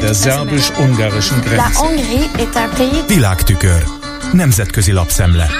Der szerbus-ungarischen Grenze. Világtükör. Nemzetközi lapszemle.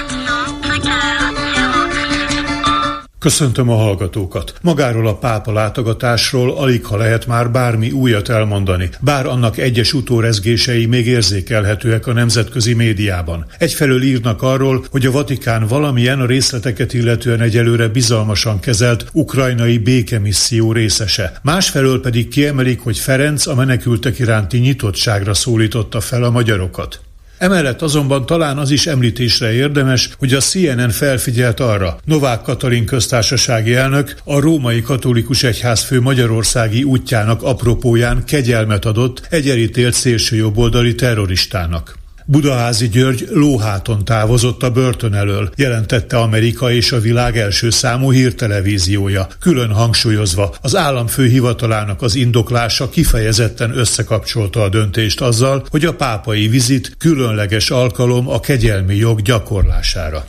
Köszöntöm a hallgatókat. Magáról a pápa látogatásról alig ha lehet már bármi újat elmondani, bár annak egyes utórezgései még érzékelhetőek a nemzetközi médiában. Egyfelől írnak arról, hogy a Vatikán valamilyen a részleteket illetően egyelőre bizalmasan kezelt ukrajnai békemisszió részese. Másfelől pedig kiemelik, hogy Ferenc a menekültek iránti nyitottságra szólította fel a magyarokat. Emellett azonban talán az is említésre érdemes, hogy a CNN felfigyelt arra, Novák Katalin köztársasági elnök a római katolikus egyházfő magyarországi útjának apropóján kegyelmet adott egy elítélt szélsőjobboldali terroristának. Budaházi György lóháton távozott a börtön elől, jelentette Amerika és a világ első számú hírtelevíziója, külön hangsúlyozva az államfő hivatalának az indoklása kifejezetten összekapcsolta a döntést azzal, hogy a pápai vizit különleges alkalom a kegyelmi jog gyakorlására.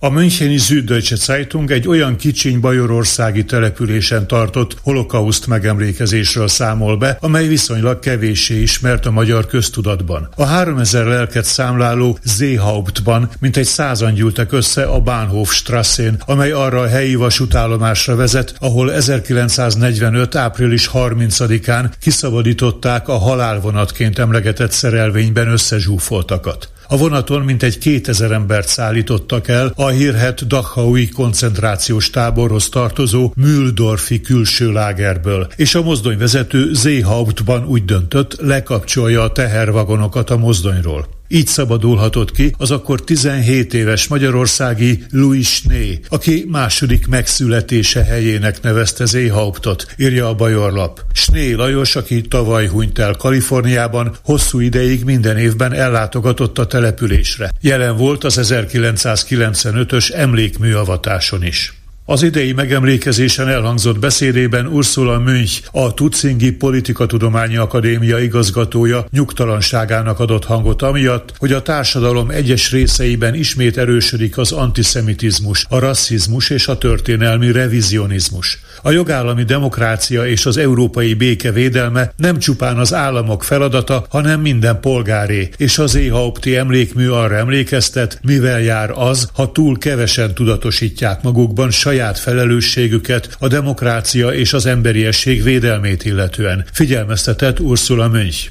A Müncheni Süddeutsche Zeitung egy olyan kicsiny bajorországi településen tartott holokauszt megemlékezésről számol be, amely viszonylag kevéssé ismert a magyar köztudatban. A 3000 lelket számláló Zéhauptban mintegy százan gyűltek össze a Bahnhof Strasszén, amely arra a helyi vasútállomásra vezet, ahol 1945. április 30-án kiszabadították a halálvonatként emlegetett szerelvényben összezsúfoltakat. A vonaton mintegy 2000 embert szállítottak el a hírhet Dachaui koncentrációs táborhoz tartozó Mühldorfi külső lágerből, és a mozdonyvezető Zéhauptban úgy döntött, lekapcsolja a tehervagonokat a mozdonyról. Így szabadulhatott ki az akkor 17 éves magyarországi Louis Sné, aki második megszületése helyének nevezte Zéhauptot, írja a Bajorlap. Sné Lajos, aki tavaly hunyt el Kaliforniában, hosszú ideig minden évben ellátogatott a településre. Jelen volt az 1995-ös emlékműavatáson is. Az idei megemlékezésen elhangzott beszédében Ursula Münch, a Tutsingi Politikatudományi Akadémia igazgatója nyugtalanságának adott hangot amiatt, hogy a társadalom egyes részeiben ismét erősödik az antiszemitizmus, a rasszizmus és a történelmi revizionizmus. A jogállami demokrácia és az európai béke védelme nem csupán az államok feladata, hanem minden polgáré, és az Éhaupti emlékmű arra emlékeztet, mivel jár az, ha túl kevesen tudatosítják magukban saját felelősségüket a demokrácia és az emberiesség védelmét illetően, figyelmeztetett Ursula Mönch.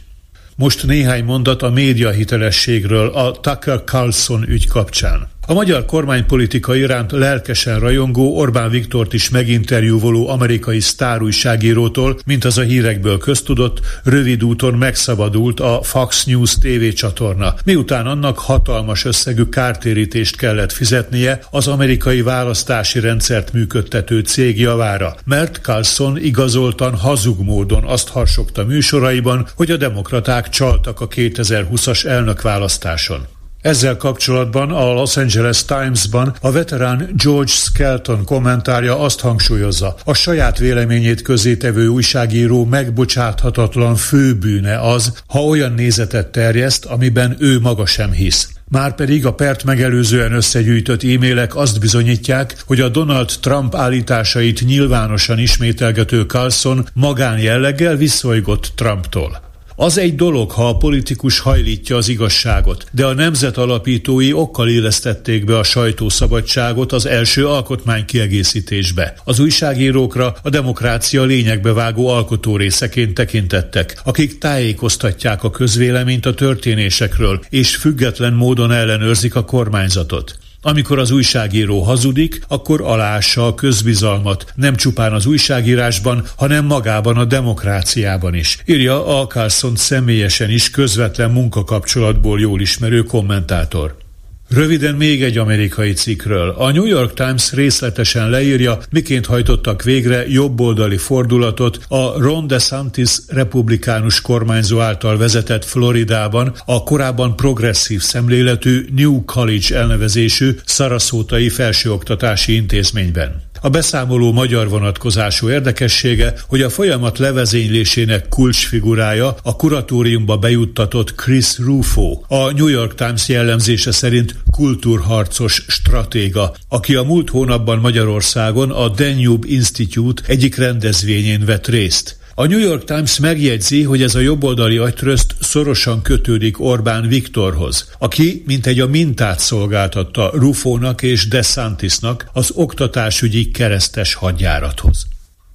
Most néhány mondat a média hitelességről a Tucker Carlson ügy kapcsán. A magyar kormánypolitika iránt lelkesen rajongó Orbán Viktort is meginterjúvoló amerikai sztárújságírótól, mint az a hírekből köztudott, rövid úton megszabadult a Fox News TV csatorna, miután annak hatalmas összegű kártérítést kellett fizetnie az amerikai választási rendszert működtető cég javára, mert Carlson igazoltan hazug módon azt harsogta műsoraiban, hogy a demokraták csaltak a 2020-as elnökválasztáson. Ezzel kapcsolatban a Los Angeles Times-ban a veterán George Skelton kommentárja azt hangsúlyozza, a saját véleményét közétevő újságíró megbocsáthatatlan főbűne az, ha olyan nézetet terjeszt, amiben ő maga sem hisz. Márpedig a pert megelőzően összegyűjtött e-mailek azt bizonyítják, hogy a Donald Trump állításait nyilvánosan ismételgető Carlson magánjelleggel visszolygott Trumptól. Az egy dolog, ha a politikus hajlítja az igazságot, de a nemzet alapítói okkal élesztették be a sajtószabadságot az első alkotmány kiegészítésbe. Az újságírókra a demokrácia lényegbe vágó alkotórészeként tekintettek, akik tájékoztatják a közvéleményt a történésekről, és független módon ellenőrzik a kormányzatot. Amikor az újságíró hazudik, akkor alássa a közbizalmat, nem csupán az újságírásban, hanem magában a demokráciában is, írja a Carlson személyesen is közvetlen munkakapcsolatból jól ismerő kommentátor. Röviden még egy amerikai cikkről. A New York Times részletesen leírja, miként hajtottak végre jobboldali fordulatot a Ron DeSantis republikánus kormányzó által vezetett Floridában a korábban progresszív szemléletű New College elnevezésű szaraszótai felsőoktatási intézményben. A beszámoló magyar vonatkozású érdekessége, hogy a folyamat levezénylésének kulcsfigurája a kuratóriumba bejuttatott Chris Rufo, a New York Times jellemzése szerint kultúrharcos stratéga, aki a múlt hónapban Magyarországon a Danube Institute egyik rendezvényén vett részt. A New York Times megjegyzi, hogy ez a jobboldali agytrözt szorosan kötődik Orbán Viktorhoz, aki mintegy a mintát szolgáltatta Rufónak és DeSantisnak az oktatásügyi keresztes hadjárathoz.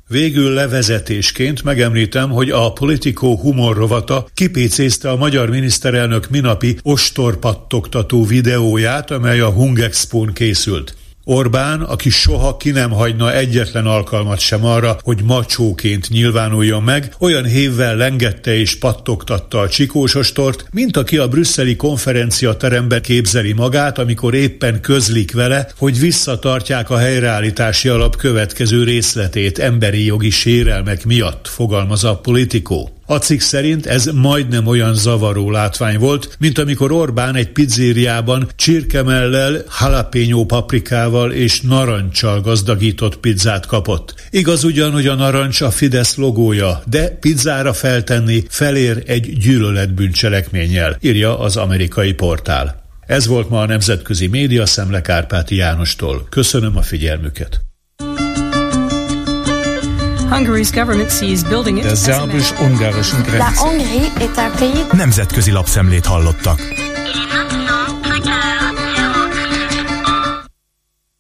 Végül levezetésként megemlítem, hogy a Politico humor rovata kipécézte a magyar miniszterelnök minapi ostorpattogtató videóját, amely a Hungexpón készült. Orbán, aki soha ki nem hagyna egyetlen alkalmat sem arra, hogy macsóként nyilvánuljon meg, olyan hévvel lengette és pattogtatta a csikósostort, mint aki a brüsszeli konferencia terembe képzeli magát, amikor éppen közlik vele, hogy visszatartják a helyreállítási alap következő részletét emberi jogi sérelmek miatt, fogalmaz a politikó. A cikk szerint ez majdnem olyan zavaró látvány volt, mint amikor Orbán egy pizzériában csirkemellel, jalapeno paprikával és narancsal gazdagított pizzát kapott. Igaz ugyan, hogy a narancs a Fidesz logója, de pizzára feltenni felér egy gyűlöletbűncselekménnyel, írja az amerikai portál. Ez volt ma a Nemzetközi Média Szemle Kárpáti Jánostól. Köszönöm a figyelmüket! Der szerbus-ungarischen Grenze. Nemzetközi lapszemlét hallottak.